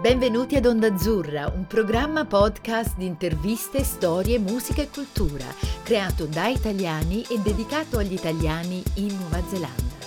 Benvenuti ad Onda Azzurra, un programma podcast di interviste, storie, musica e cultura, creato da italiani e dedicato agli italiani in Nuova Zelanda.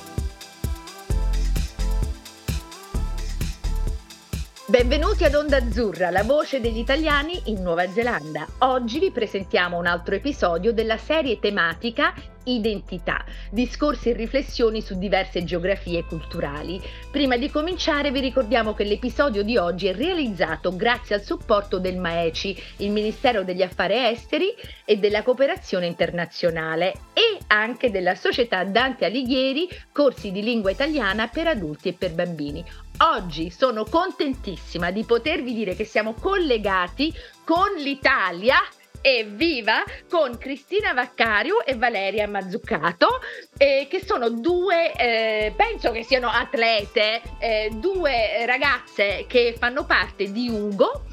Benvenuti ad Onda Azzurra, la voce degli italiani in Nuova Zelanda. Oggi vi presentiamo un altro episodio della serie tematica Identità, discorsi e riflessioni su diverse geografie culturali. Prima di cominciare vi ricordiamo che l'episodio di oggi è realizzato grazie al supporto del MAECI, il Ministero degli Affari Esteri e della Cooperazione Internazionale e anche della Società Dante Alighieri, corsi di lingua italiana per adulti e per bambini. Oggi sono contentissima di potervi dire che siamo collegati con l'Italia Evviva con Cristina Vaccario e Valeria Mazzuccato, eh, che sono due, eh, penso che siano atlete, eh, due ragazze che fanno parte di Ugo.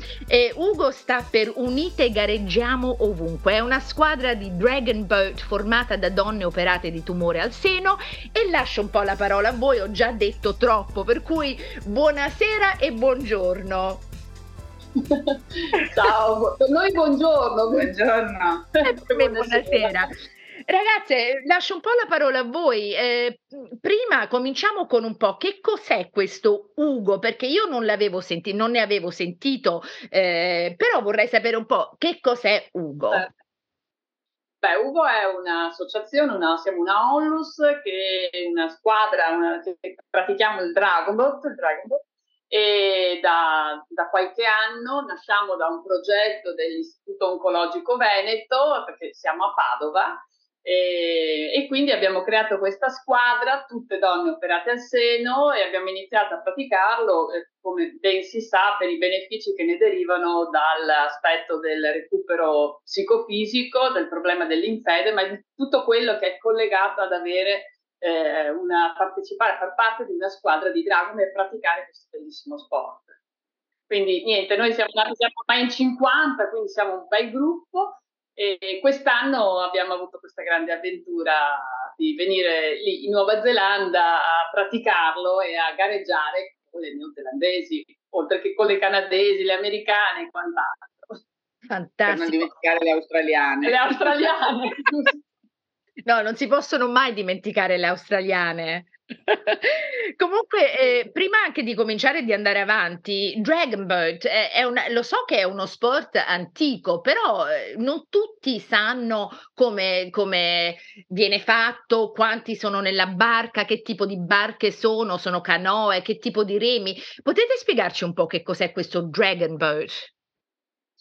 Ugo sta per Unite Gareggiamo Ovunque, è una squadra di Dragon Boat formata da donne operate di tumore al seno e lascio un po' la parola a voi, ho già detto troppo, per cui buonasera e buongiorno. Ciao, noi buongiorno. Buongiorno. Eh, buonasera. buonasera. Ragazze, lascio un po' la parola a voi. Eh, prima cominciamo con un po' che cos'è questo Ugo, perché io non l'avevo sentito, non ne avevo sentito, eh, però vorrei sapere un po' che cos'è Ugo. Eh. Beh, Ugo è un'associazione, una, siamo una Onlus, che è una squadra una, che pratichiamo il Dragonbot, il Dragonbot e da, da, qualche anno nasciamo da un progetto dell'Istituto Oncologico Veneto, perché siamo a Padova, e, e, quindi abbiamo creato questa squadra, tutte donne operate al seno, e abbiamo iniziato a praticarlo, eh, come ben si sa, per i benefici che ne derivano dall'aspetto del recupero psicofisico, del problema dell'infede, ma di tutto quello che è collegato ad avere eh, una, partecipare, a far parte di una squadra di Dragon e praticare questo bellissimo sport. Quindi niente, noi siamo nati siamo ormai in 50, quindi siamo un bel gruppo e quest'anno abbiamo avuto questa grande avventura di venire lì in Nuova Zelanda a praticarlo e a gareggiare con le neozelandesi, oltre che con le canadesi, le americane e quant'altro. Fantastico. Per non dimenticare le australiane. Le australiane, No, non si possono mai dimenticare le australiane. Comunque, eh, prima anche di cominciare di andare avanti, Dragon Boat è, è una, lo so che è uno sport antico, però eh, non tutti sanno come, come, viene fatto, quanti sono nella barca, che tipo di barche sono, sono canoe, che tipo di remi. Potete spiegarci un po' che cos'è questo Dragon Boat?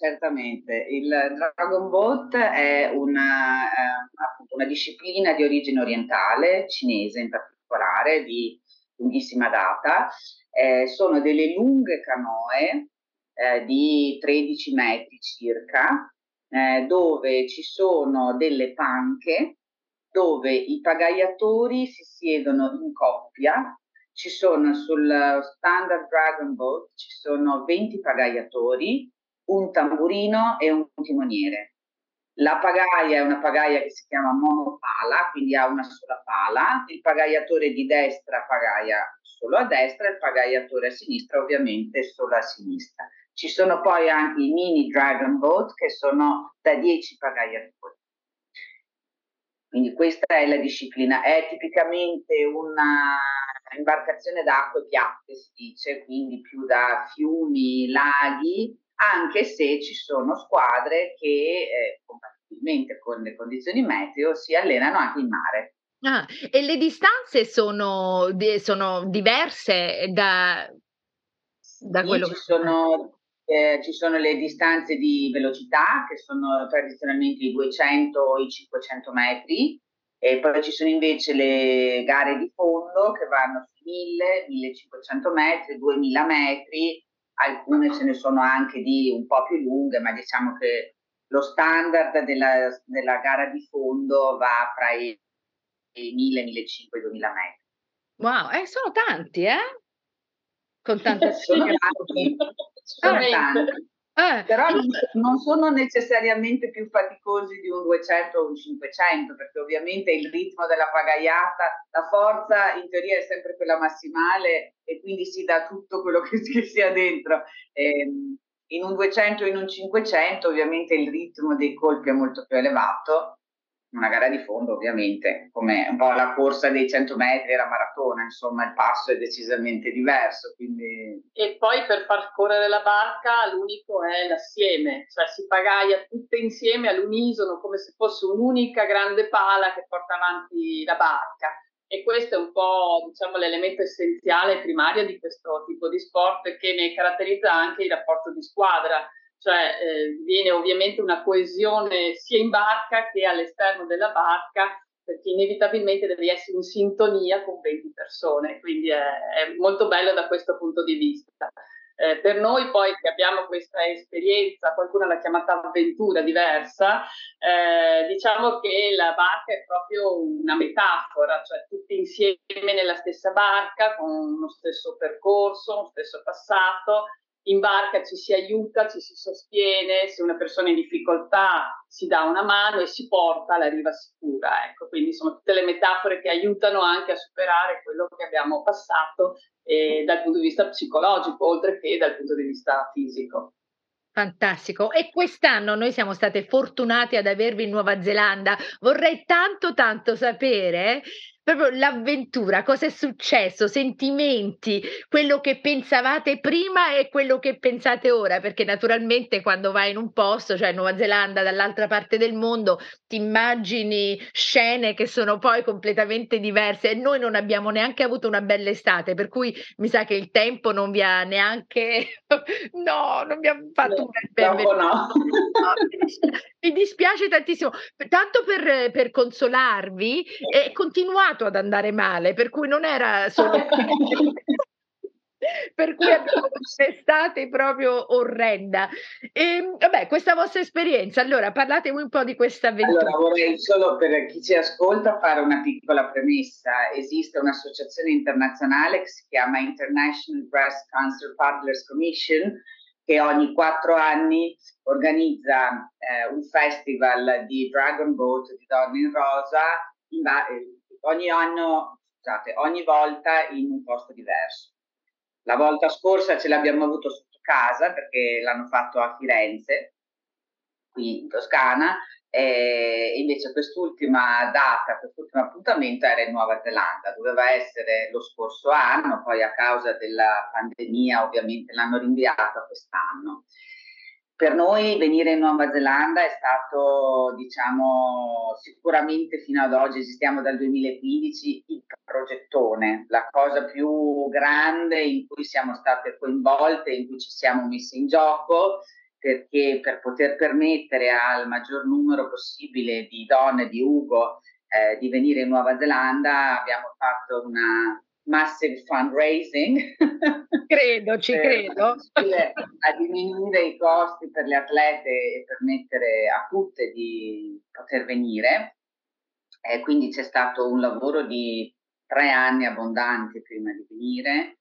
Certamente, il Dragon Boat è una, eh, una, disciplina di origine orientale, cinese in particolare, di lunghissima data. Eh, sono delle lunghe canoe eh, di 13 metri circa, eh, dove ci sono delle panche, dove i pagaiatori si siedono in coppia. Ci sono sul standard Dragon Boat, ci sono 20 pagaiatori un tamburino e un timoniere. La pagaia è una pagaia che si chiama monopala, quindi ha una sola pala, il pagaiatore di destra pagaia solo a destra il pagaiatore a sinistra ovviamente solo a sinistra. Ci sono poi anche i mini Dragon Boat che sono da 10 pagaiatori. Quindi questa è la disciplina, è tipicamente una imbarcazione d'acque piatte, si dice, quindi più da fiumi, laghi, anche se ci sono squadre che eh, compatibilmente con le condizioni meteo si allenano anche in mare. Ah, e le distanze sono, sono diverse da, da sì, quello ci che sono, eh, ci sono le distanze di velocità che sono tradizionalmente i 200 o i 500 metri e poi ci sono invece le gare di fondo che vanno su 1000, 1500 metri, 2000 metri alcune ce ne sono anche di un po' più lunghe, ma diciamo che lo standard della, della gara di fondo va fra i, i 1000, 1500 e 2000 metri. Wow, eh, sono tanti, eh? Con tanta sono tanti, sono tanti. Eh, Però non, non sono necessariamente più faticosi di un 200 o un 500, perché ovviamente il ritmo della pagaiata, la forza in teoria è sempre quella massimale e quindi si dà tutto quello che, che sia dentro. Eh, in un 200 o in un 500 ovviamente il ritmo dei colpi è molto più elevato, una gara di fondo ovviamente, come un po' la corsa dei 100 metri e la maratona, insomma il passo è decisamente diverso. Quindi... E poi per far correre la barca l'unico è l'assieme, cioè si pagaia tutte insieme all'unisono come se fosse un'unica grande pala che porta avanti la barca. E questo è un po' diciamo, l'elemento essenziale e primario di questo tipo di sport che ne caratterizza anche il rapporto di squadra cioè eh, viene ovviamente una coesione sia in barca che all'esterno della barca, perché inevitabilmente devi essere in sintonia con 20 persone, quindi è, è molto bello da questo punto di vista. Eh, per noi poi che abbiamo questa esperienza, qualcuno l'ha chiamata avventura diversa, eh, diciamo che la barca è proprio una metafora, cioè tutti insieme nella stessa barca, con uno stesso percorso, uno stesso passato, in barca ci si aiuta, ci si sostiene, se una persona è in difficoltà si dà una mano e si porta alla riva sicura. Ecco, quindi sono tutte le metafore che aiutano anche a superare quello che abbiamo passato eh, dal punto di vista psicologico, oltre che dal punto di vista fisico. Fantastico. E quest'anno noi siamo state fortunati ad avervi in Nuova Zelanda. Vorrei tanto, tanto sapere proprio l'avventura, cosa è successo, sentimenti, quello che pensavate prima e quello che pensate ora, perché naturalmente quando vai in un posto, cioè Nuova Zelanda, dall'altra parte del mondo, ti immagini scene che sono poi completamente diverse e noi non abbiamo neanche avuto una bella estate, per cui mi sa che il tempo non vi ha neanche, no, non vi ha fatto un bel benvenuto. No. mi dispiace tantissimo, tanto per, per consolarvi, è continuato ad andare male, per cui non era solo... per cui abbiamo un'estate proprio orrenda. E, ehm, vabbè, questa vostra esperienza, allora parlatemi un po' di questa avventura. Allora, vorrei solo per chi ci ascolta fare una piccola premessa. Esiste un'associazione internazionale che si chiama International Breast Cancer Partners Commission che ogni quattro anni organizza eh, un festival di Dragon Boat di donne in rosa, in eh, ogni anno, scusate, ogni volta in un posto diverso. La volta scorsa ce l'abbiamo avuto sotto casa perché l'hanno fatto a Firenze, qui in Toscana, e invece quest'ultima data, quest'ultimo appuntamento era in Nuova Zelanda, doveva essere lo scorso anno, poi a causa della pandemia ovviamente l'hanno rinviato a quest'anno. Per noi venire in Nuova Zelanda è stato, diciamo, sicuramente fino ad oggi, esistiamo dal 2015, il progettone, la cosa più grande in cui siamo state coinvolte, in cui ci siamo messi in gioco, perché per poter permettere al maggior numero possibile di donne di Ugo eh, di venire in Nuova Zelanda abbiamo fatto una massive fundraising. Credo, ci credo. A diminuire i costi per le atlete e permettere a tutte di poter venire. E quindi c'è stato un lavoro di tre anni abbondanti prima di venire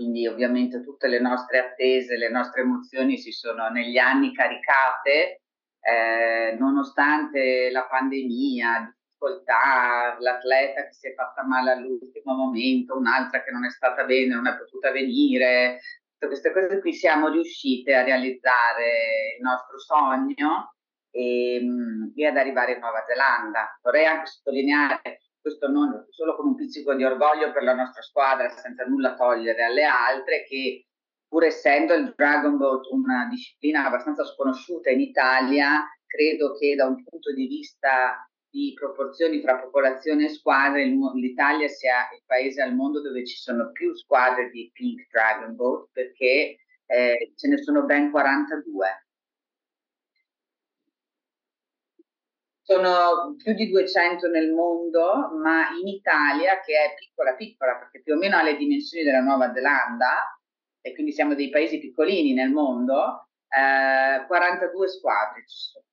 quindi ovviamente tutte le nostre attese, le nostre emozioni si sono negli anni caricate, eh, nonostante la pandemia, difficoltà, l'atleta che si è fatta male all'ultimo momento, un'altra che non è stata bene, non è potuta venire, tutte queste cose qui siamo riuscite a realizzare il nostro sogno e, mm, e ad arrivare in Nuova Zelanda. Vorrei anche sottolineare questo non solo con un pizzico di orgoglio per la nostra squadra, senza nulla togliere alle altre, che pur essendo il Dragon Boat una disciplina abbastanza sconosciuta in Italia, credo che da un punto di vista di proporzioni fra popolazione e squadre, l'Italia sia il paese al mondo dove ci sono più squadre di Pink Dragon Boat perché eh, ce ne sono ben 42 sono più di 200 nel mondo, ma in Italia, che è piccola piccola, perché più o meno ha le dimensioni della Nuova Zelanda, e quindi siamo dei paesi piccolini nel mondo, eh, 42 squadre ci sono.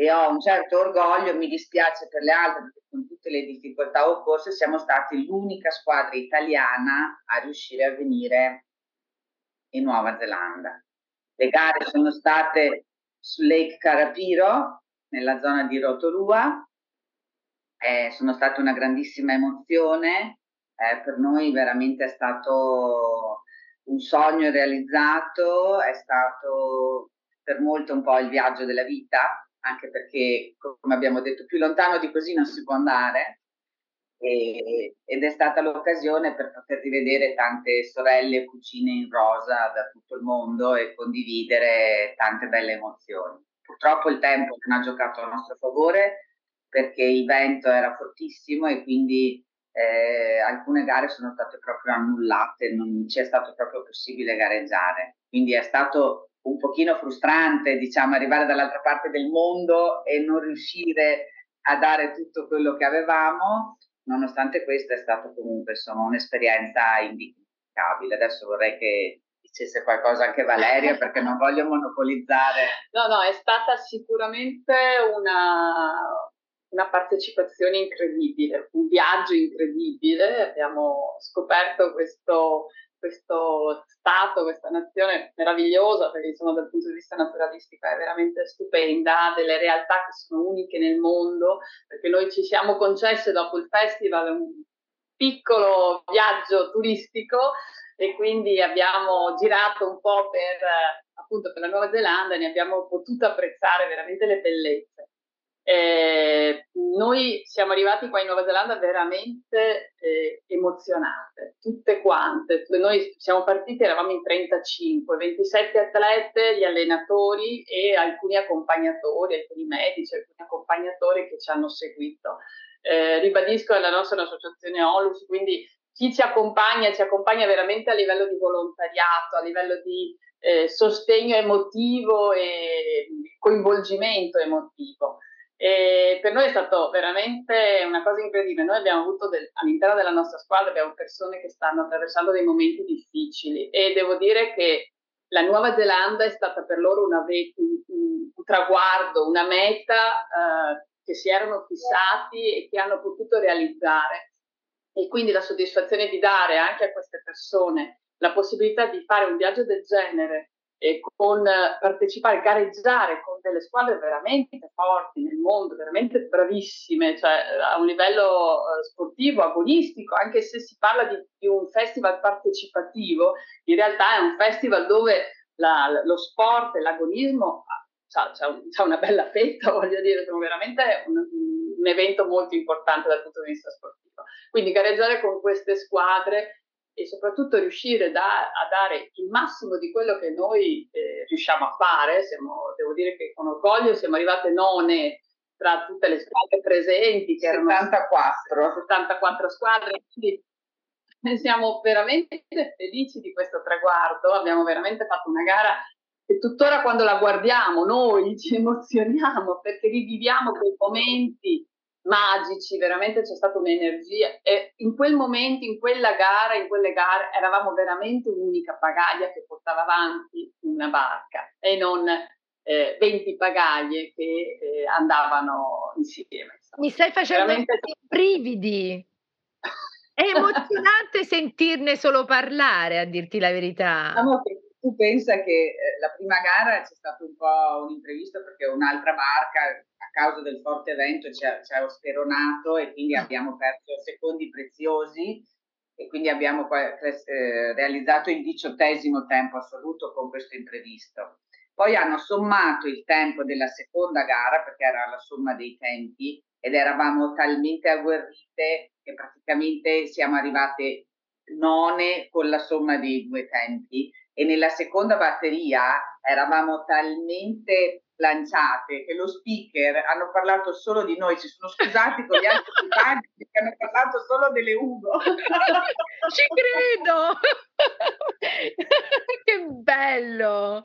E ho un certo orgoglio, mi dispiace per le altre, perché con tutte le difficoltà occorse siamo stati l'unica squadra italiana a riuscire a venire in Nuova Zelanda. Le gare sono state su Lake Carapiro, nella zona di Rotolua, eh, sono state una grandissima emozione, eh, per noi veramente è stato un sogno realizzato, è stato per molto un po' il viaggio della vita, anche perché, come abbiamo detto, più lontano di così non si può andare. E, ed è stata l'occasione per poter rivedere tante sorelle cucine in rosa da tutto il mondo e condividere tante belle emozioni. Purtroppo il tempo non ha giocato a nostro favore perché il vento era fortissimo e quindi eh, alcune gare sono state proprio annullate, non ci è stato proprio possibile gareggiare. Quindi è stato un pochino frustrante, diciamo, arrivare dall'altra parte del mondo e non riuscire a dare tutto quello che avevamo. Nonostante questo è stata comunque insomma, un'esperienza indimenticabile. Adesso vorrei che dicesse qualcosa anche Valeria perché non voglio monopolizzare. No, no, è stata sicuramente una, una partecipazione incredibile, un viaggio incredibile. Abbiamo scoperto questo, questo stato, questa nazione meravigliosa, perché insomma dal punto di vista naturalistico è veramente stupenda, delle realtà che sono uniche nel mondo, perché noi ci siamo concesse dopo il festival un piccolo viaggio turistico e quindi abbiamo girato un po' per appunto per la Nuova Zelanda e ne abbiamo potuto apprezzare veramente le bellezze. Eh, noi siamo arrivati qua in Nuova Zelanda veramente eh, emozionate, tutte quante. Noi siamo partiti, eravamo in 35, 27 atlete, gli allenatori e alcuni accompagnatori, alcuni medici, alcuni accompagnatori che ci hanno seguito. Eh, ribadisco, la nostra è un'associazione OLUS, quindi chi ci accompagna ci accompagna veramente a livello di volontariato, a livello di eh, sostegno emotivo e coinvolgimento emotivo. E per noi è stato veramente una cosa incredibile. Noi abbiamo avuto del, all'interno della nostra squadra persone che stanno attraversando dei momenti difficili e devo dire che la Nuova Zelanda è stata per loro una, un, un, un traguardo, una meta eh, che si erano fissati e che hanno potuto realizzare. E quindi la soddisfazione di dare anche a queste persone la possibilità di fare un viaggio del genere e con partecipare, gareggiare con delle squadre veramente forti nel mondo, veramente bravissime, cioè a un livello uh, sportivo, agonistico, anche se si parla di, di, un festival partecipativo, in realtà è un festival dove la, lo sport e l'agonismo c'è una bella fetta, voglio dire, sono veramente un, un evento molto importante dal punto di vista sportivo. Quindi gareggiare con queste squadre e soprattutto riuscire da, a dare il massimo di quello che noi eh, riusciamo a fare. Siamo, devo dire che con orgoglio siamo arrivate none tra tutte le squadre presenti, che 74. erano 74 squadre, quindi siamo veramente felici di questo traguardo. Abbiamo veramente fatto una gara che tuttora quando la guardiamo noi ci emozioniamo perché riviviamo quei momenti magici, veramente c'è stata un'energia e in quel momento, in quella gara, in quelle gare eravamo veramente un'unica pagaglia che portava avanti una barca e non eh, 20 pagaglie che eh, andavano insieme. Mi stai facendo veramente... brividi. È emozionante sentirne solo parlare, a dirti la verità. Diciamo tu pensa che eh, la prima gara c'è stato un po' un imprevisto perché un'altra barca a causa del forte vento ci ha, ci ha speronato e quindi ah. abbiamo perso secondi preziosi e quindi abbiamo eh, realizzato il diciottesimo tempo assoluto con questo imprevisto. Poi hanno sommato il tempo della seconda gara perché era la somma dei tempi ed eravamo talmente agguerrite che praticamente siamo arrivate none con la somma dei due tempi e nella seconda batteria eravamo talmente lanciate che lo speaker hanno parlato solo di noi, si sono scusati con gli altri compagni che hanno parlato solo delle Ugo. Ci credo! che bello!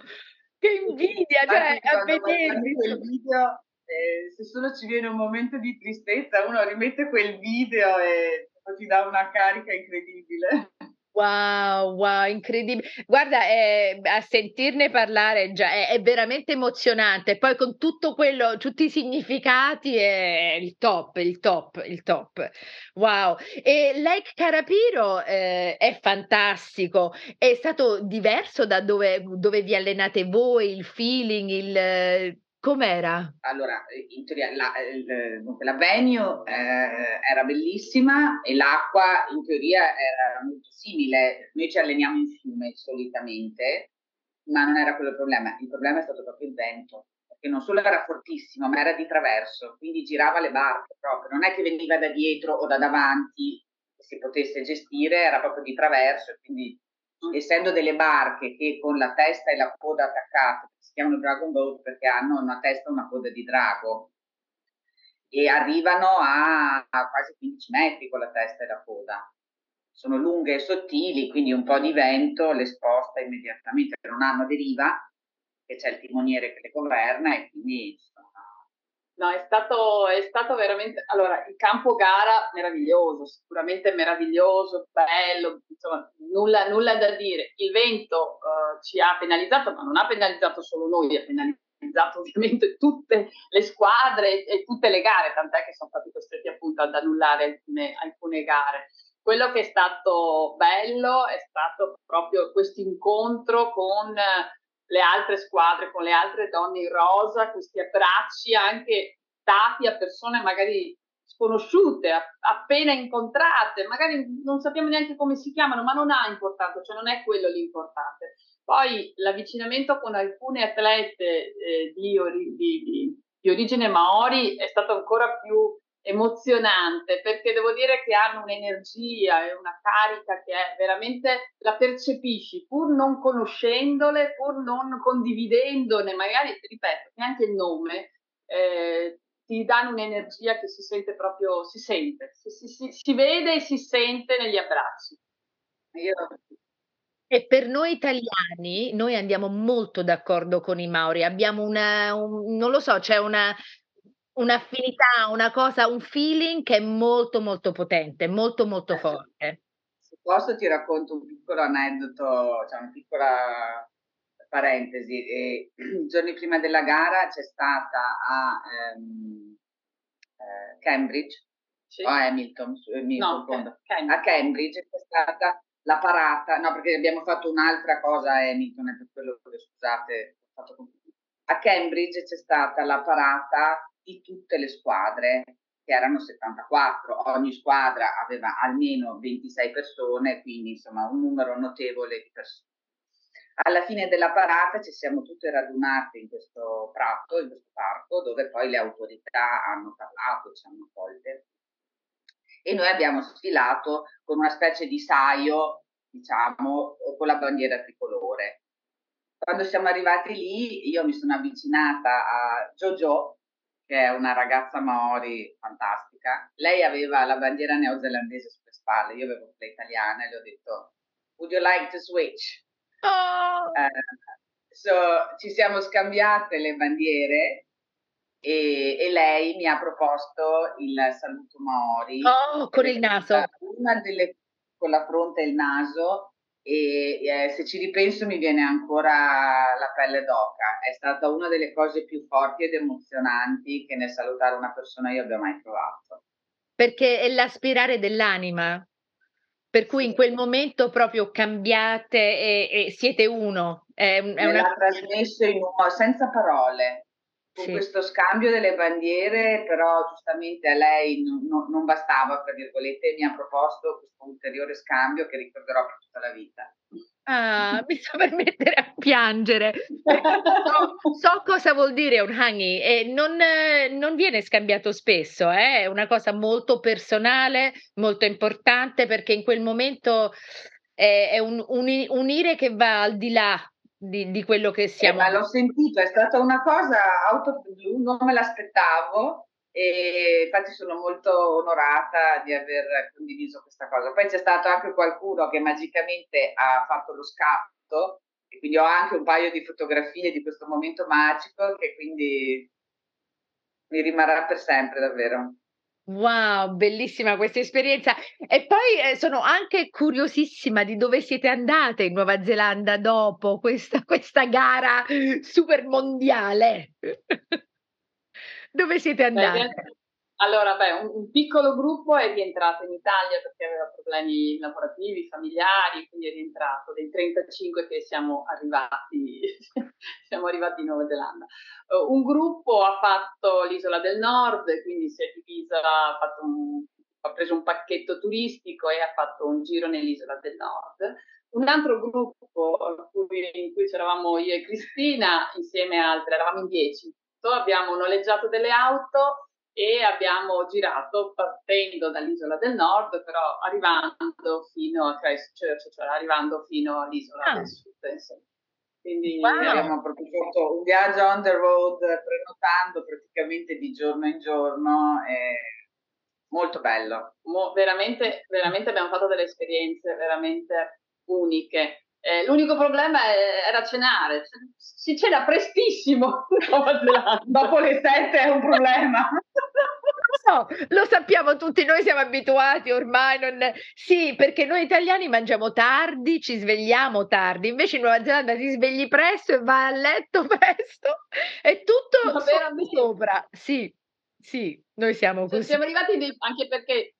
Che invidia, cioè, a vedere quel video, eh, se solo ci viene un momento di tristezza, uno rimette quel video e ti dà una carica incredibile. Wow, wow, incredibile. Guarda, ehm, a sentirne parlare già è è veramente emozionante. Poi con tutto quello tutti i significati è il top, il top, il top. Wow. E Lake Carapiro, ehm, è fantastico. È stato diverso da dove dove vi allenate voi, il feeling, il com'era? Allora, in teoria la dunque la venue, ehm, era bellissima e l'acqua in teoria era molto simile. Noi ci alleniamo in fiume solitamente, ma non era quello il problema. Il problema è stato proprio il vento, perché non solo era fortissimo, ma era di traverso, quindi girava le barche proprio. Non è che veniva da dietro o da davanti si potesse gestire, era proprio di traverso quindi essendo delle barche che con la testa e la coda attaccate, si chiamano Dragon Boat perché hanno una testa e una coda di drago e arrivano a, a quasi 15 metri con la testa e la coda. Sono lunghe e sottili, quindi un po' di vento le sposta immediatamente, non hanno deriva, che c'è il timoniere che le governa e quindi No, è stato, è stato veramente. Allora, il campo gara meraviglioso, sicuramente meraviglioso, bello, insomma, nulla, nulla da dire. Il vento uh, ci ha penalizzato, ma non ha penalizzato solo noi, ha penalizzato ovviamente tutte le squadre e tutte le gare, tant'è che sono stati costretti appunto ad annullare alcune, alcune gare. Quello che è stato bello è stato proprio questo incontro con le altre squadre, con le altre donne in rosa, questi abbracci anche dati a persone magari sconosciute, appena incontrate, magari non sappiamo neanche come si chiamano, ma non ha importanza, cioè non è quello l'importante. Poi l'avvicinamento con alcune atlete eh, di, ori- di, di, di origine maori è stato ancora più emozionante perché devo dire che hanno un'energia e una carica che è veramente la percepisci pur non conoscendole, pur non condividendone, magari ripeto, neanche il nome, eh, ti danno un'energia che si sente proprio, si sente, si, si, si, si vede e si sente negli abbracci. Io e per noi italiani, noi andiamo molto d'accordo con i Maori, abbiamo una un non lo so, c'è una Un'affinità, una cosa un feeling che è molto, molto potente, molto, molto forte. Se posso ti racconto un piccolo aneddoto, cioè una piccola parentesi. E, I giorni prima della gara c'è stata a ehm, eh, Cambridge, sì. o a Hamilton, Hamilton no, Cambridge. a Cambridge c'è stata la parata, no perché abbiamo fatto un'altra cosa a Hamilton, è per quello che scusate, ho fatto a Cambridge c'è stata la parata di tutte le squadre, che erano 74, ogni squadra aveva almeno 26 persone, quindi insomma un numero notevole di persone. Alla fine della parata ci siamo tutte radunate in questo prato, in questo parco, dove poi le autorità hanno parlato, ci hanno accolte. E noi abbiamo sfilato con una specie di saio, diciamo, con la bandiera tricolore. Quando siamo arrivati lì, io mi sono avvicinata a Jojo, che è una ragazza maori fantastica. Lei aveva la bandiera neozelandese sulle spalle, io avevo quella italiana e le ho detto Would you like to switch? Oh. Uh, so, ci siamo scambiate le bandiere e, e, lei mi ha proposto il saluto maori. Oh, con il naso. Una delle con la fronte e il naso e eh, se ci ripenso mi viene ancora la pelle d'oca. È stata una delle cose più forti ed emozionanti che nel salutare una persona io abbia mai provato. Perché è l'aspirare dell'anima, per cui in quel momento proprio cambiate e, e siete uno. È, è una... l'ha trasmesso in uno, senza parole con sì. questo scambio delle bandiere, però giustamente a lei non, non, non bastava, tra virgolette, e mi ha proposto questo ulteriore scambio che ricorderò per tutta la vita. Ah, mi sto per mettere a piangere. So, so, cosa vuol dire un hangi e non, non viene scambiato spesso, eh? è una cosa molto personale, molto importante perché in quel momento è, è un, un, unire che va al di là di, di quello che siamo. Eh, ma l'ho sentito, è stata una cosa auto non me l'aspettavo e infatti sono molto onorata di aver condiviso questa cosa. Poi c'è stato anche qualcuno che magicamente ha fatto lo scatto e quindi ho anche un paio di fotografie di questo momento magico che quindi mi rimarrà per sempre davvero. Wow, bellissima questa esperienza. E poi, ehm, sono anche curiosissima di dove siete andate in Nuova Zelanda dopo questa questa gara super mondiale. Dove siete andate? Allora, beh, un, un, piccolo gruppo è rientrato in Italia perché aveva problemi lavorativi, familiari, quindi è rientrato dei 35 che siamo arrivati, siamo arrivati in Nuova Zelanda. Uh, un gruppo ha fatto l'isola del nord, quindi si è divisa, ha, un, ha preso un pacchetto turistico e ha fatto un giro nell'isola del nord. Un altro gruppo in cui c'eravamo io e Cristina, insieme a altre, eravamo in dieci, abbiamo noleggiato delle auto e abbiamo girato partendo dall'isola del nord, però arrivando fino a Christchurch, cioè arrivando fino all'isola ah. del sud. Insomma. Quindi wow. abbiamo proprio fatto un viaggio on the road prenotando praticamente di giorno in giorno. E molto bello. Mo, veramente, veramente abbiamo fatto delle esperienze veramente uniche. Eh, l'unico problema era cenare, si cena prestissimo dopo le sette è un problema. No, lo sappiamo tutti, noi siamo abituati ormai. Non... Sì, perché noi italiani mangiamo tardi, ci svegliamo tardi, invece in Nuova Zelanda ti svegli presto e vai a letto presto, è tutto sopra. Sì, sì, noi siamo cioè, così. Siamo arrivati anche perché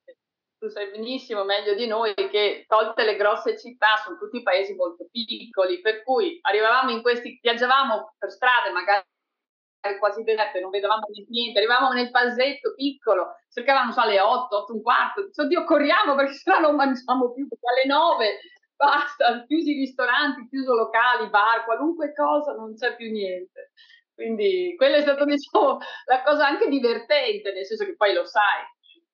tu sai benissimo meglio di noi che tolte le grosse città sono tutti paesi molto piccoli, per cui arrivavamo in questi, viaggiavamo per strade magari quasi deserte, non vedevamo niente, arrivavamo nel pasetto piccolo, cercavamo so, alle 8, 8 un quarto, oddio corriamo perché sennò non mangiamo più, perché alle 9 basta, chiusi i ristoranti, chiuso locali, bar, qualunque cosa, non c'è più niente. Quindi quella è stata diciamo, la cosa anche divertente, nel senso che poi lo sai,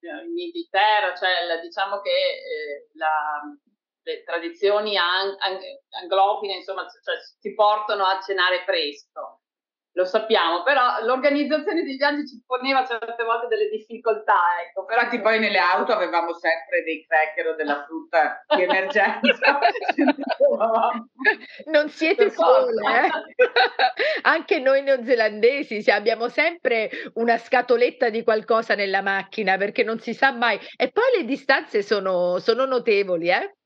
in Inghilterra, cioè diciamo che eh, la, le tradizioni ang- ang- anglofine insomma cioè, si portano a cenare presto lo sappiamo, però l'organizzazione dei viaggi ci poneva certe volte delle difficoltà. Ecco. Però Infatti poi nelle auto avevamo sempre dei cracker o della frutta di emergenza. non siete sole, eh? anche noi neozelandesi abbiamo sempre una scatoletta di qualcosa nella macchina perché non si sa mai. E poi le distanze sono, sono notevoli, eh?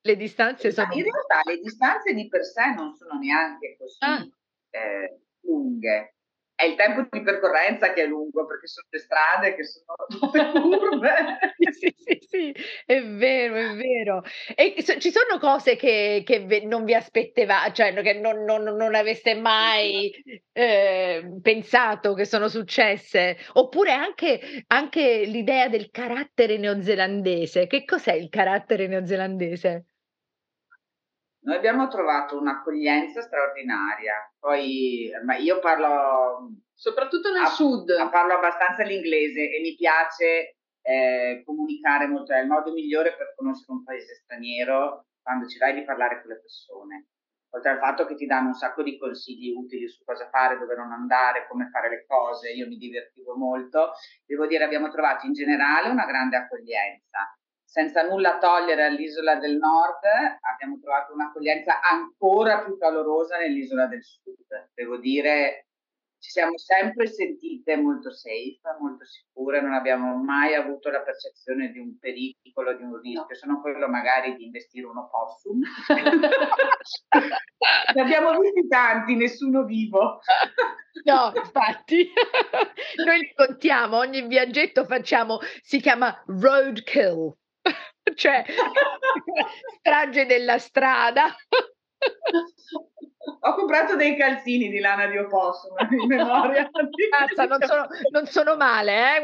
Le distanze sono... In realtà le distanze di per sé non sono neanche così... Ah. Eh, lunghe. È il tempo di percorrenza che è lungo perché sono le strade che sono tutte curve. sì, sì, sì, è vero, è vero. E ci sono cose che, che non vi aspettevate, cioè che non, non, non aveste mai eh, pensato che sono successe? Oppure anche, anche l'idea del carattere neozelandese. Che cos'è il carattere neozelandese? Noi abbiamo trovato un'accoglienza straordinaria, poi ma io parlo... Soprattutto nel a, sud. Parlo abbastanza l'inglese e mi piace eh, comunicare molto, è il modo migliore per conoscere un paese straniero quando ci vai di parlare con le persone. Oltre al fatto che ti danno un sacco di consigli utili su cosa fare, dove non andare, come fare le cose, io mi divertivo molto. Devo dire, abbiamo trovato in generale una grande accoglienza senza nulla togliere all'isola del nord, abbiamo trovato un'accoglienza ancora più calorosa nell'isola del sud. Devo dire, ci siamo sempre sentite molto safe, molto sicure, non abbiamo mai avuto la percezione di un pericolo, di un rischio, se non quello magari di investire un opossum. ne abbiamo visti tanti, nessuno vivo. No, infatti, noi li contiamo, ogni viaggetto facciamo, si chiama roadkill cioè strage della strada. Ho comprato dei calzini di lana di opossum in memoria. Cazza, non, sono, non sono male, eh?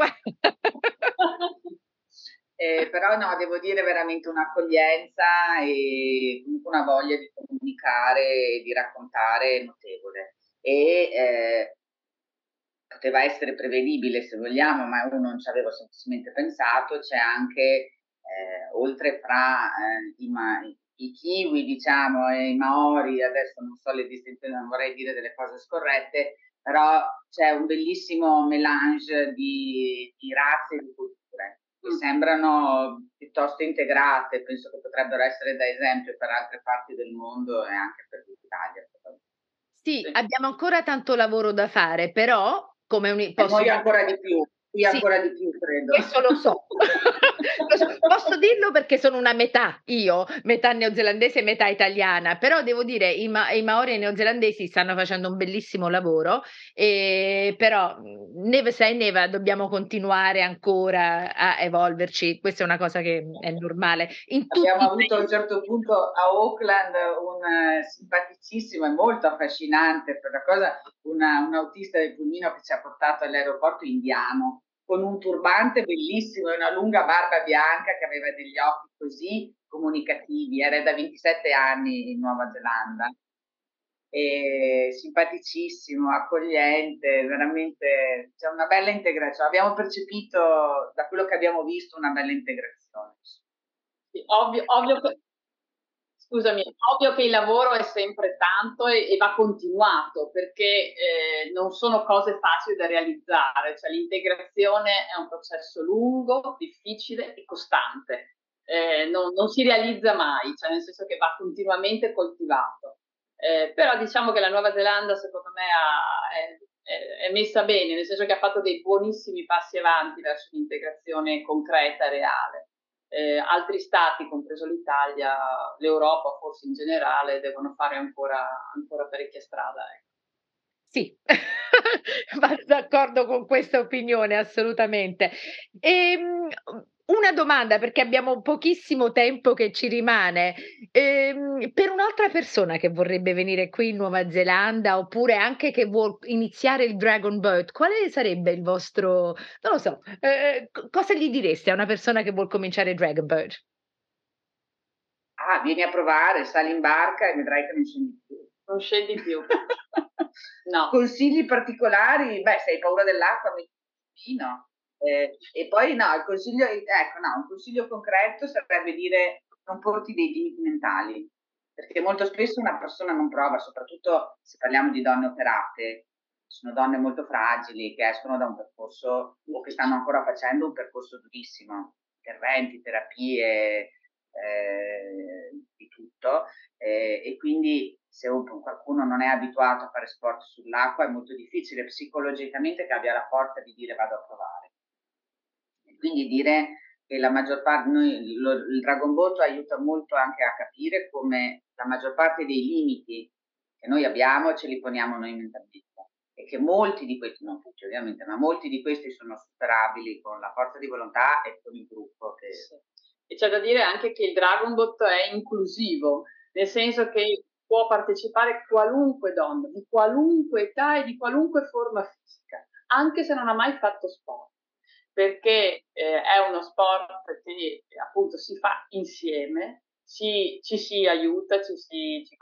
eh, però no, devo dire veramente un'accoglienza e comunque una voglia di comunicare e di raccontare notevole. E eh, poteva essere prevedibile se vogliamo, ma uno non ci avevo semplicemente pensato, c'è anche eh, oltre fra eh, i, ma- i, kiwi, diciamo, e i maori, adesso non so le distinzioni, non vorrei dire delle cose scorrette, però c'è un bellissimo melange di, di razze e di culture che mm. sembrano piuttosto integrate, penso che potrebbero essere da esempio per altre parti del mondo e anche per l'Italia. Sì, sì. abbiamo ancora tanto lavoro da fare, però come un... Posso... E noi ancora di più Sì, ancora di più, credo. Questo lo so. Posso dirlo perché sono una metà io, metà neozelandese e metà italiana, però devo dire i, ma- i maori e i neozelandesi stanno facendo un bellissimo lavoro, e però neve sei neva dobbiamo continuare ancora a evolverci, questa è una cosa che è normale. In Abbiamo avuto a un certo punto a Auckland un uh, simpaticissimo e molto affascinante per la cosa, una, un autista del pulmino che ci ha portato all'aeroporto indiano con un turbante bellissimo e una lunga barba bianca che aveva degli occhi così comunicativi, era da 27 anni in Nuova Zelanda. E simpaticissimo, accogliente, veramente c'è una bella integrazione. Abbiamo percepito, da quello che abbiamo visto, una bella integrazione. Sì, ovvio, ovvio, Scusami, ovvio che il lavoro è sempre tanto e, e va continuato perché eh, non sono cose facili da realizzare, cioè l'integrazione è un processo lungo, difficile e costante, eh, non, non, si realizza mai, cioè nel senso che va continuamente coltivato. Eh, però diciamo che la Nuova Zelanda secondo me ha, è, è, messa bene, nel senso che ha fatto dei buonissimi passi avanti verso l'integrazione concreta e reale eh, altri stati, compreso l'Italia, l'Europa forse in generale, devono fare ancora, ancora parecchia strada. Ecco. Sì, vado d'accordo con questa opinione, assolutamente. E, ehm, una domanda, perché abbiamo pochissimo tempo che ci rimane. Ehm, per un'altra persona che vorrebbe venire qui in Nuova Zelanda, oppure anche che vuol iniziare il Dragon Boat, quale sarebbe il vostro, non lo so, eh, cosa gli direste a una persona che vuol cominciare il Dragon Boat? Ah, vieni a provare, sali in barca e vedrai che non scendi più. Non scendi più. no. Consigli particolari? Beh, se hai paura dell'acqua, metti vino eh, e poi no, il consiglio, ecco, no, un consiglio concreto sarebbe dire non porti dei limiti mentali, perché molto spesso una persona non prova, soprattutto se parliamo di donne operate, sono donne molto fragili che escono da un percorso o che stanno ancora facendo un percorso durissimo, interventi, terapie, eh, di tutto, eh, e quindi se qualcuno non è abituato a fare sport sull'acqua è molto difficile psicologicamente che abbia la forza di dire vado a provare. Quindi dire che la maggior parte, noi, lo, il Dragon Boat aiuta molto anche a capire come la maggior parte dei limiti che noi abbiamo ce li poniamo noi mentalmente e che molti di questi, non tutti ovviamente, ma molti di questi sono superabili con la forza di volontà e con il gruppo. Che... E c'è da dire anche che il Dragon Boat è inclusivo, nel senso che può partecipare qualunque donna, di qualunque età e di qualunque forma fisica, anche se non ha mai fatto sport perché eh, è uno sport che appunto si fa insieme, si, ci si aiuta, ci si, ci,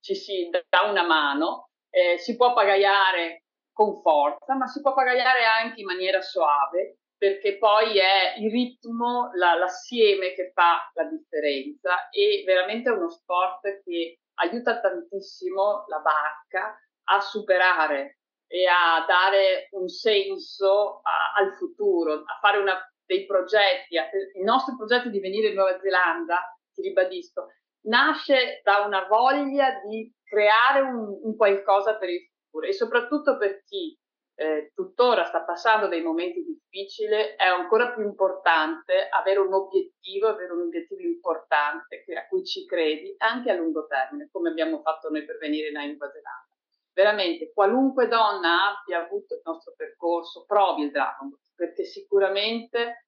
ci si dà una mano, eh, si può pagaiare con forza, ma si può pagaiare anche in maniera suave, perché poi è il ritmo, la, l'assieme che fa la differenza e veramente è uno sport che aiuta tantissimo la barca a superare e a dare un senso a, al futuro, a fare una, dei progetti. Il nostro progetto di venire in Nuova Zelanda, ti ribadisco, nasce da una voglia di creare un, un qualcosa per il futuro e soprattutto per chi eh, tuttora sta passando dei momenti difficili, è ancora più importante avere un obiettivo, avere un obiettivo importante a cui ci credi anche a lungo termine, come abbiamo fatto noi per venire in Nuova Zelanda veramente qualunque donna abbia avuto il nostro percorso, provi il Dragon perché sicuramente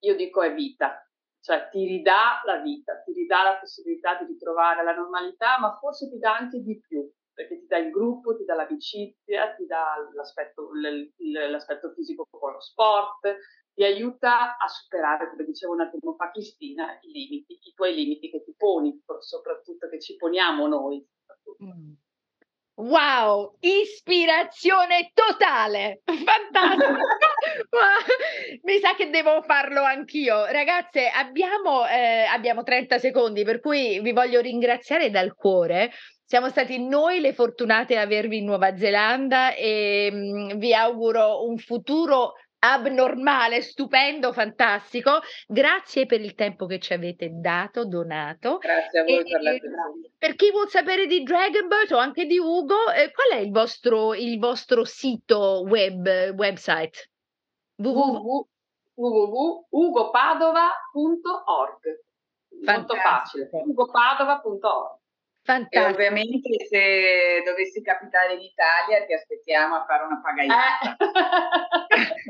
io dico è vita, cioè ti ridà la vita, ti ridà la possibilità di ritrovare la normalità, ma forse ti dà anche di più, perché ti dà il gruppo, ti dà l'amicizia, ti dà l'aspetto, l'aspetto fisico con lo sport, ti aiuta a superare, come dicevo un attimo fa Cristina, i limiti, i tuoi limiti che ti poni, soprattutto che ci poniamo noi. Mm. Wow, ispirazione totale, fantastico. Mi sa che devo farlo anch'io. Ragazze, abbiamo, eh, abbiamo 30 secondi, per cui vi voglio ringraziare dal cuore. Siamo stati noi le fortunate ad avervi in Nuova Zelanda e mm, vi auguro un futuro abnormale, stupendo, fantastico. Grazie per il tempo che ci avete dato, donato. Grazie a voi e, per l'attenzione. Per chi vuol sapere di Dragonbird o anche di Ugo, eh, qual è il vostro, il vostro sito web, website? www.ugopadova.org. Molto facile, ugopadova.org. Fantastico. E ovviamente se dovessi capitare in Italia ti aspettiamo a fare una pagaiata. Eh.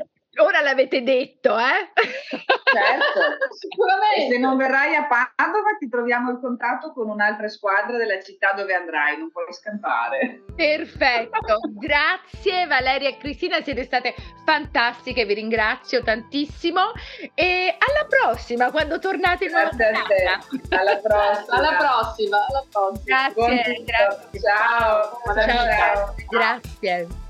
L'avete detto, eh? Certo, sicuramente. E se non verrai a Padova ti troviamo in contatto con un'altra squadra della città dove andrai, non puoi scampare. Perfetto, grazie Valeria e Cristina, siete state fantastiche, vi ringrazio tantissimo e alla prossima quando tornate in Grazie a te, alla prossima. alla prossima, alla prossima. Grazie, grazie. Ciao. Ciao, ciao. grazie.